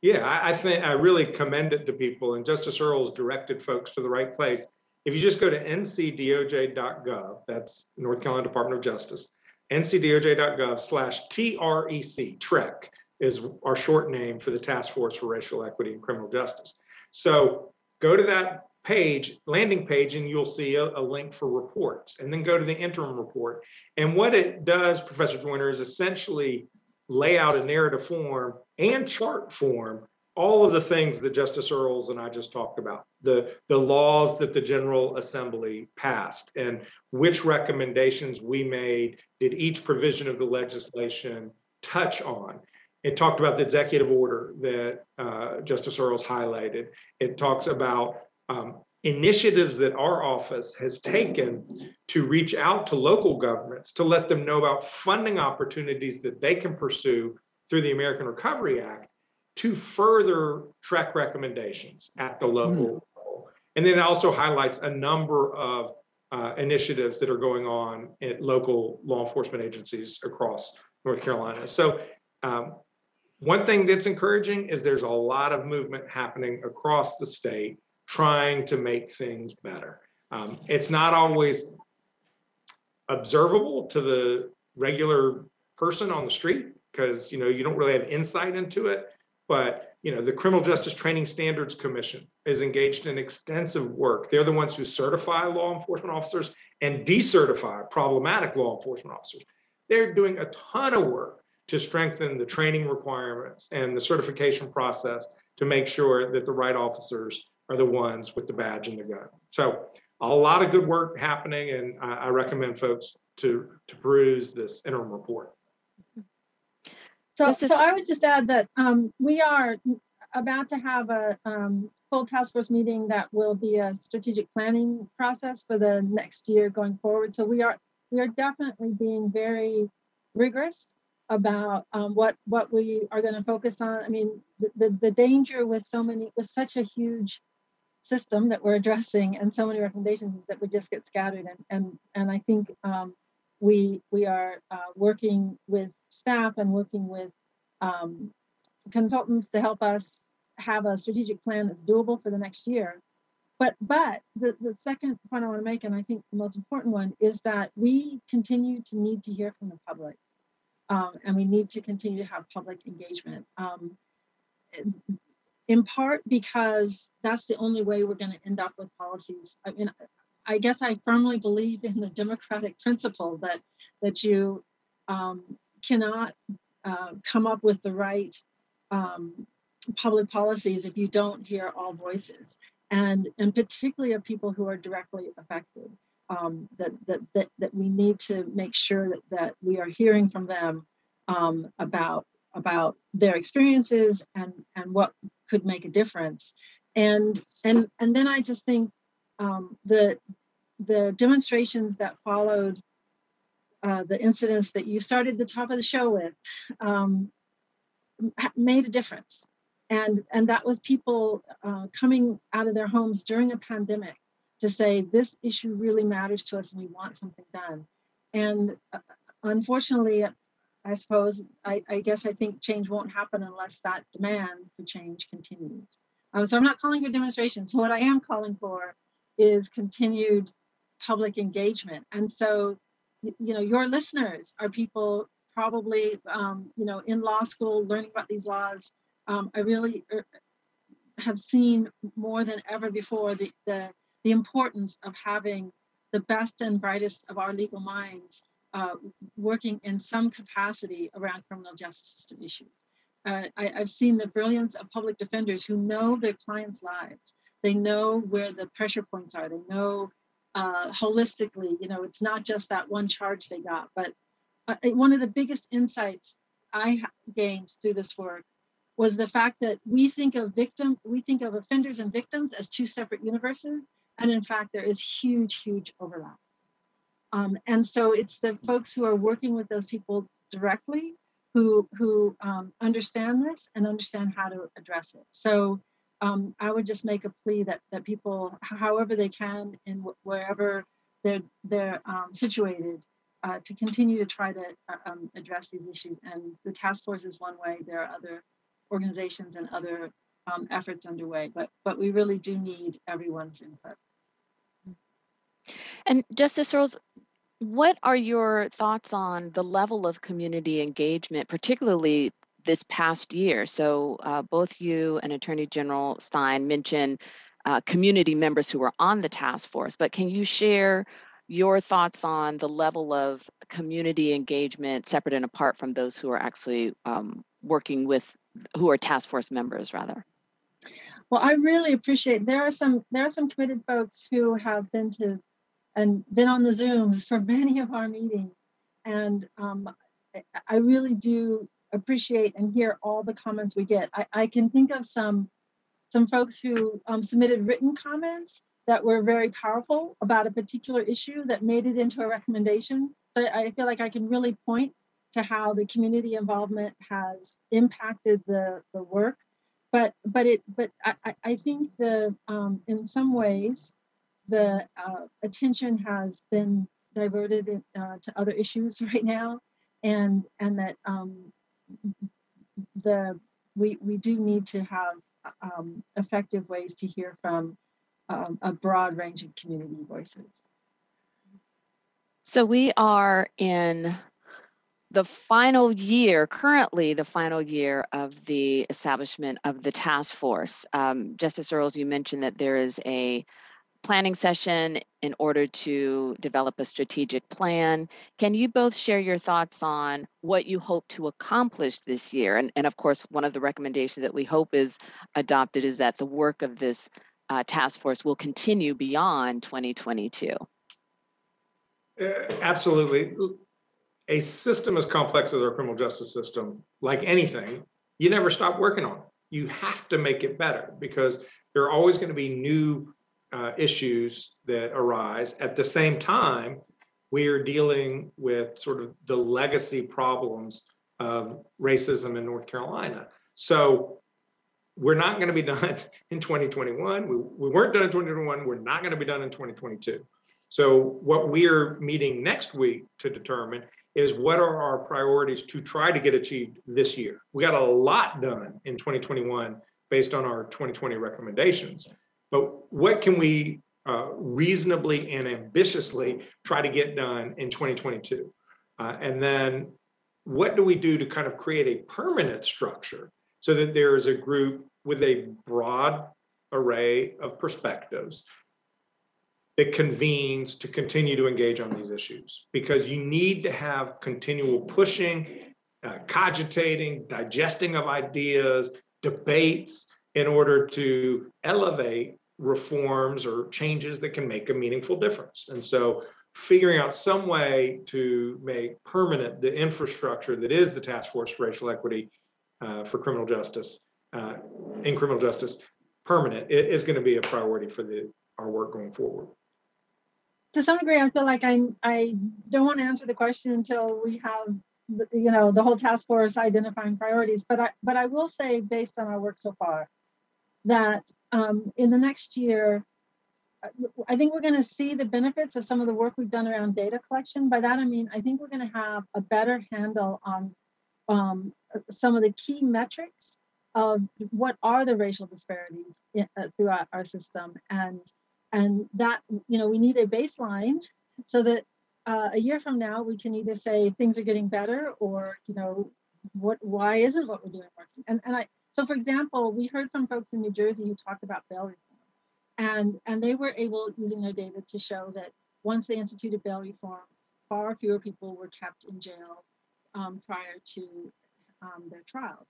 Yeah, I, I think I really commend it to people, and Justice Earls directed folks to the right place. If you just go to ncdoj.gov, that's North Carolina Department of Justice, ncdoj.gov slash TREC, TREC is our short name for the Task Force for Racial Equity and Criminal Justice. So go to that page, landing page, and you'll see a, a, link for reports. And then go to the interim report. And what it does, Professor Joyner, is essentially lay out a narrative form and chart form all of the things that Justice Earls and I just talked about, the, the laws that the General Assembly passed, and which recommendations we made did each provision of the legislation touch on. It talked about the executive order that uh, Justice Earls highlighted. It talks about um, initiatives that our office has taken to reach out to local governments to let them know about funding opportunities that they can pursue through the American Recovery Act to further TREC recommendations at the local mm. level. And then it also highlights a number of uh, initiatives that are going on at local law enforcement agencies across North Carolina. So, um, one thing that's encouraging is there's a lot of movement happening across the state trying to make things better. Um, it's not always observable to the regular person on the street because you know you don't really have insight into it but you know, the Criminal Justice Training Standards Commission is engaged in extensive work. They're the ones who certify law enforcement officers and decertify problematic law enforcement officers. They're doing a ton of work to strengthen the training requirements and the certification process to make sure that the right officers are the ones with the badge and the gun. So a lot of good work happening, and I, I recommend folks to to peruse this interim report. So, is- so I would just add that um, we are about to have a um, full task force meeting that will be a strategic planning process for the next year going forward. So we are we are definitely being very rigorous about um, what what we are going to focus on. I mean, the, the, the danger with so many with such a huge system that we're addressing and so many recommendations is that we just get scattered and and and I think um, we we are uh, working with staff and working with um, consultants to help us have a strategic plan that's doable for the next year. But but the, the second point I want to make, and I think the most important one, is that we continue to need to hear from the public. Um, and we need to continue to have public engagement. Um, in part because that's the only way we're going to end up with policies. I mean, I guess I firmly believe in the democratic principle that that you um, cannot uh, come up with the right um, public policies if you don't hear all voices, and and particularly of people who are directly affected. Um, that, that that that we need to make sure that, that we are hearing from them um, about about their experiences and and what could make a difference and and and then i just think um, the the demonstrations that followed uh, the incidents that you started the top of the show with um, made a difference and and that was people uh, coming out of their homes during a pandemic to say this issue really matters to us and we want something done and uh, unfortunately I suppose, I, I, guess I think change won't happen unless that demand for change continues. Um, so I'm not calling for demonstrations. What I am calling for is continued public engagement. And so, you know, your listeners are people probably, um, you know, in law school learning about these laws. Um, I really er, have seen more than ever before the, the, the importance of having the best and brightest of our legal minds uh, working in some capacity around criminal justice system issues. Uh, I, have seen the brilliance of public defenders who know their clients' lives. They know where the pressure points are. They know uh, holistically, you know, it's not just that one charge they got. But uh, one of the biggest insights I gained through this work was the fact that we think of victim, we think of offenders and victims as two separate universes. And in fact, there is huge, huge overlap. Um, and so it's the folks who are working with those people directly who who um, understand this and understand how to address it. So um, I would just make a plea that that people, however they can, and wherever they're they're um, situated, uh, to continue to try to uh, um, address these issues. And the task force is one way. There are other organizations and other um, efforts underway, but but we really do need everyone's input. And Justice Earls, what are your thoughts on the level of community engagement, particularly this past year? So, uh, both you and Attorney General Stein mentioned uh, community members who were on the task force, but can you share your thoughts on the level of community engagement separate and apart from those who are actually um, working with, who are task force members, rather? Well, I really appreciate there are some there are some committed folks who have been to and been on the Zooms for [LAUGHS] many of our meetings. And um, I really do appreciate and hear all the comments we get. I, I can think of some some folks who um, submitted written comments that were very powerful about a particular issue that made it into a recommendation. So I feel like I can really point to how the community involvement has impacted the, the work. But but it but I, I think the um, in some ways the uh, attention has been diverted uh, to other issues [LAUGHS] right now, and and that um, the we we do need to have um, effective ways to hear from um, a broad range of community voices. So we are in the final year, currently the final year of the establishment of the task force. Um, Justice Earls, you mentioned that there is a planning session in order to develop a strategic plan. Can you both share your thoughts on what you hope to accomplish this year? And, and of course, one of the recommendations that we hope is adopted is that the work of this uh, task force will continue beyond 2022. Uh, absolutely. A system as complex as our criminal justice system, like anything, you never stop working on. it. You have to make it better because there are always going to be new uh, issues that arise. At the same time, we are dealing with sort of the legacy problems of racism in North Carolina. So we're not going to be [LAUGHS] done in 2021. We, we weren't done in 2021. We're not going to be done in 2022. So what we are meeting next week to determine is what are our priorities to try to get achieved this year. We got a lot done in 2021 based on our 2020 recommendations. But what can we uh, reasonably and ambitiously try to get done in 2022? Uh, and then what do we do to kind of create a permanent structure so that there is a group with a broad array of perspectives that convenes to continue to engage on these issues because you need to have continual pushing, uh, cogitating, digesting of ideas, debates in order to elevate reforms or changes that can make a meaningful difference. And so figuring out some way to make permanent the infrastructure that is the task force for racial equity uh, for criminal justice uh, in criminal justice permanent is going to be a priority for the our work going forward to some degree i feel like i i don't want to answer the question until we have you know the whole task force identifying priorities but i but i will say based on our work so far that um, in the next year, I think we're going to see the benefits of some of the work we've done around data collection. By that, I mean, I think we're going to have a better handle on um, some of the key metrics of what are the racial disparities in, uh, throughout our system. And, and that, you know, we need a baseline so that uh, a year from now, we can either say things are getting better or, you know, what, why isn't what we're doing working? And, and I, so, for example, we heard from folks in New Jersey who talked about bail reform, and and they were able, using their data, to show that once they instituted bail reform, far fewer people were kept in jail um, prior to um, their trials.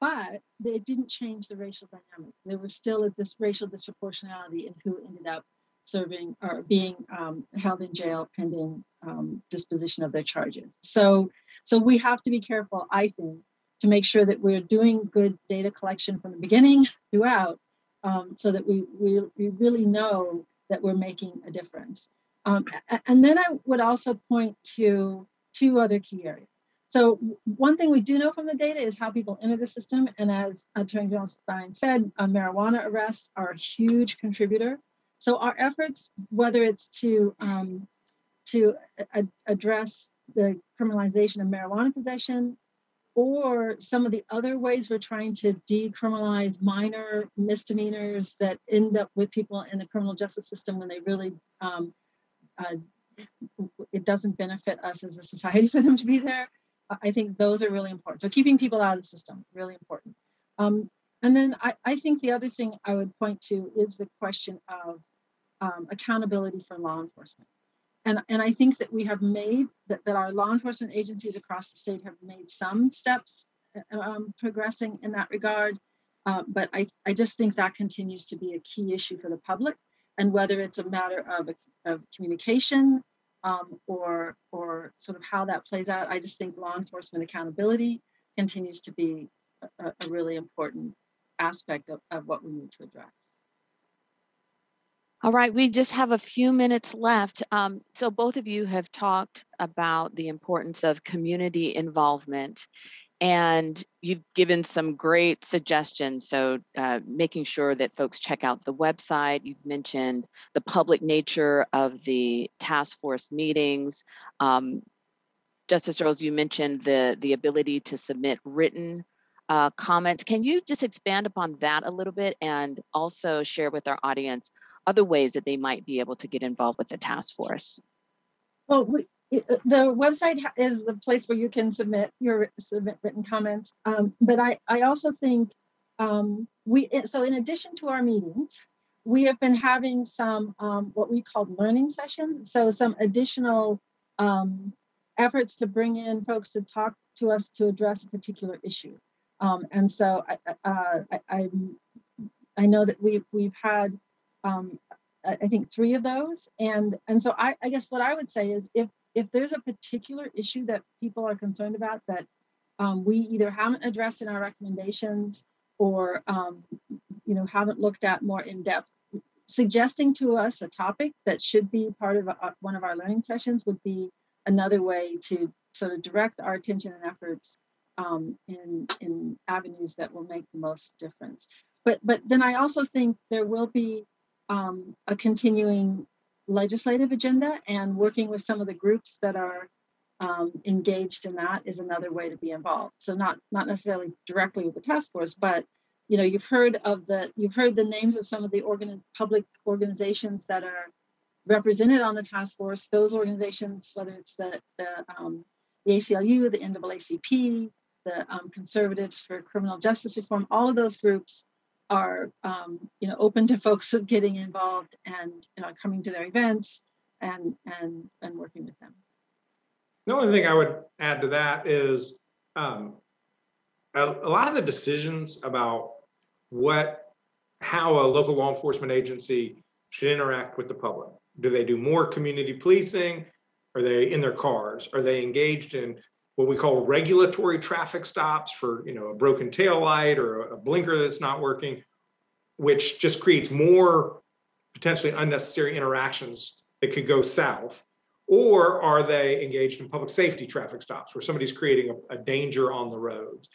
But it didn't change the racial dynamics. There was still a dis- racial disproportionality in who ended up serving or being um, held in jail pending um, disposition of their charges. So, so we have to be careful, I think, to make sure that we're doing good data collection from the beginning throughout um, so that we, we, we really know that we're making a difference. Um, and then I would also point to two other key areas. So one thing we do know from the data is how people enter the system. And as Attorney General Stein said, uh, marijuana arrests are a huge contributor. So our efforts, whether it's to um, to a- address the criminalization of marijuana possession, or some of the other ways we're trying to decriminalize minor misdemeanors that end up with people in the criminal justice system when they really um, uh, it doesn't benefit us as a society [LAUGHS] for them to be there i think those are really important. So keeping people out of the system really important. Um, and then I, I, think the other thing i would point to is the question of um, accountability for law enforcement and, and I think that we have made that, that our law enforcement agencies across the state have made some steps uh, um, progressing in that regard. Uh, but I, I just think that continues to be a key issue for the public. And whether it's a matter of, of communication um, or, or sort of how that plays out, I just think law enforcement accountability continues to be a, a really important aspect of, of what we need to address. All right, we just have a few minutes left. Um, so, both of you have talked about the importance of community involvement, and you've given some great suggestions. So, uh, making sure that folks check out the website. You've mentioned the public nature of the task force meetings. Um, Justice Earls, you mentioned the the ability to submit written uh, comments. Can you just expand upon that a little bit and also share with our audience? Other ways that they might be able to get involved with the task force? Well, we, the website is a place where you can submit your submit written comments. Um, but I, I also think um, we so in addition to our meetings, we have been having some um, what we call learning sessions. So some additional um, efforts to bring in folks to talk to us to address a particular issue. Um, and so I, uh, I, I, I know that we've we've had um, I think three of those, and and so I, I guess what I would say is if if there's a particular issue that people are concerned about that um, we either haven't addressed in our recommendations or um, you know haven't looked at more in depth suggesting to us a topic that should be part of a, one of our learning sessions would be another way to sort of direct our attention and efforts um, in in avenues that will make the most difference. But but then i also think there will be um, a continuing legislative agenda and working with some of the groups that are um, engaged in that is another way to be involved. So not not necessarily directly with the task force, but you know you've heard of the you've heard the names of some of the organ, public organizations that are represented on the task force. Those organizations, whether it's the the, um, the ACLU, the NAACP, the um, Conservatives for Criminal Justice Reform, all of those groups are um, you know open to folks [LAUGHS] getting involved and you know, coming to their events and and and working with them. The only thing I would add to that is um, a, a lot of the decisions about what how a local law enforcement agency should interact with the public. Do they do more community policing? Are they in their cars? Are they engaged in what we call regulatory traffic stops for you know a broken tail light or a blinker that's not working, which just creates more potentially unnecessary interactions that could go south? Or are they engaged in public safety traffic stops where somebody's creating a, a danger on the roads?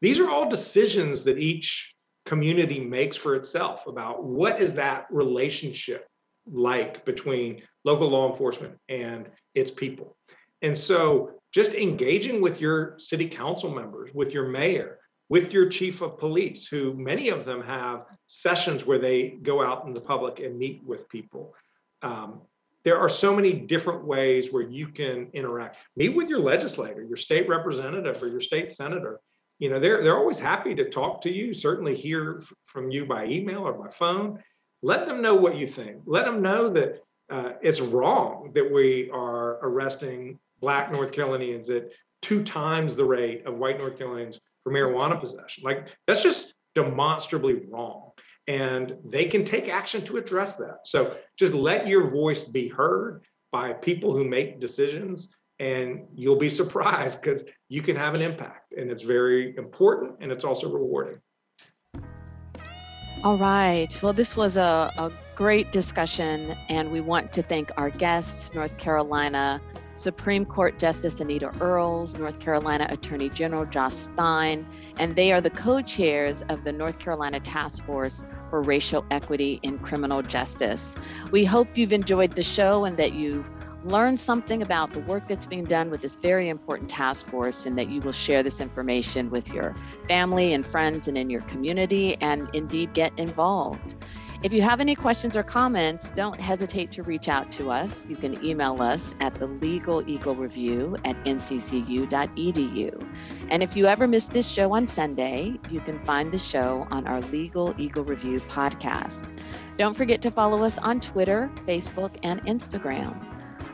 These are all decisions that each community makes for itself about what is that relationship like between local law enforcement and its people. And so just engaging with your city council members, with your mayor, with your chief of police, who many of them have sessions where they go out in the public and meet with people. Um, there are so many different ways where you can interact. Meet with your legislator, your state representative, or your state senator. You know, they're they're always happy to talk to you. Certainly hear from you by email or by phone. Let them know what you think. Let them know that uh, it's wrong that we are arresting black North Carolinians at two times the rate of white North Carolinians for marijuana possession. Like that's just demonstrably wrong. And they can take action to address that. So just let your voice be heard by people who make decisions, and you'll be surprised because you can have an impact. And it's very important and it's also rewarding. All right. Well, this was a, a great discussion, and we want to thank our guests, North Carolina Supreme Court Justice Anita Earls, North Carolina Attorney General Josh Stein, and they are the co chairs of the North Carolina Task Force for Racial Equity in Criminal Justice. We hope you've enjoyed the show and that you've learned something about the work that's being done with this very important task force and that you will share this information with your family and friends and in your community and indeed get involved. If you have any questions or comments, don't hesitate to reach out to us. You can email us at the Legal Eagle Review at nccu.edu. And if you ever miss this show on Sunday, you can find the show on our Legal Eagle Review podcast. Don't forget to follow us on Twitter, Facebook, and Instagram.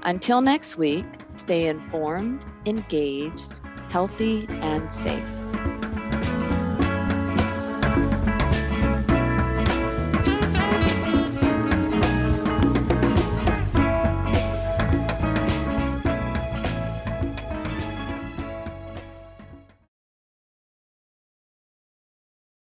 Until next week, stay informed, engaged, healthy, and safe.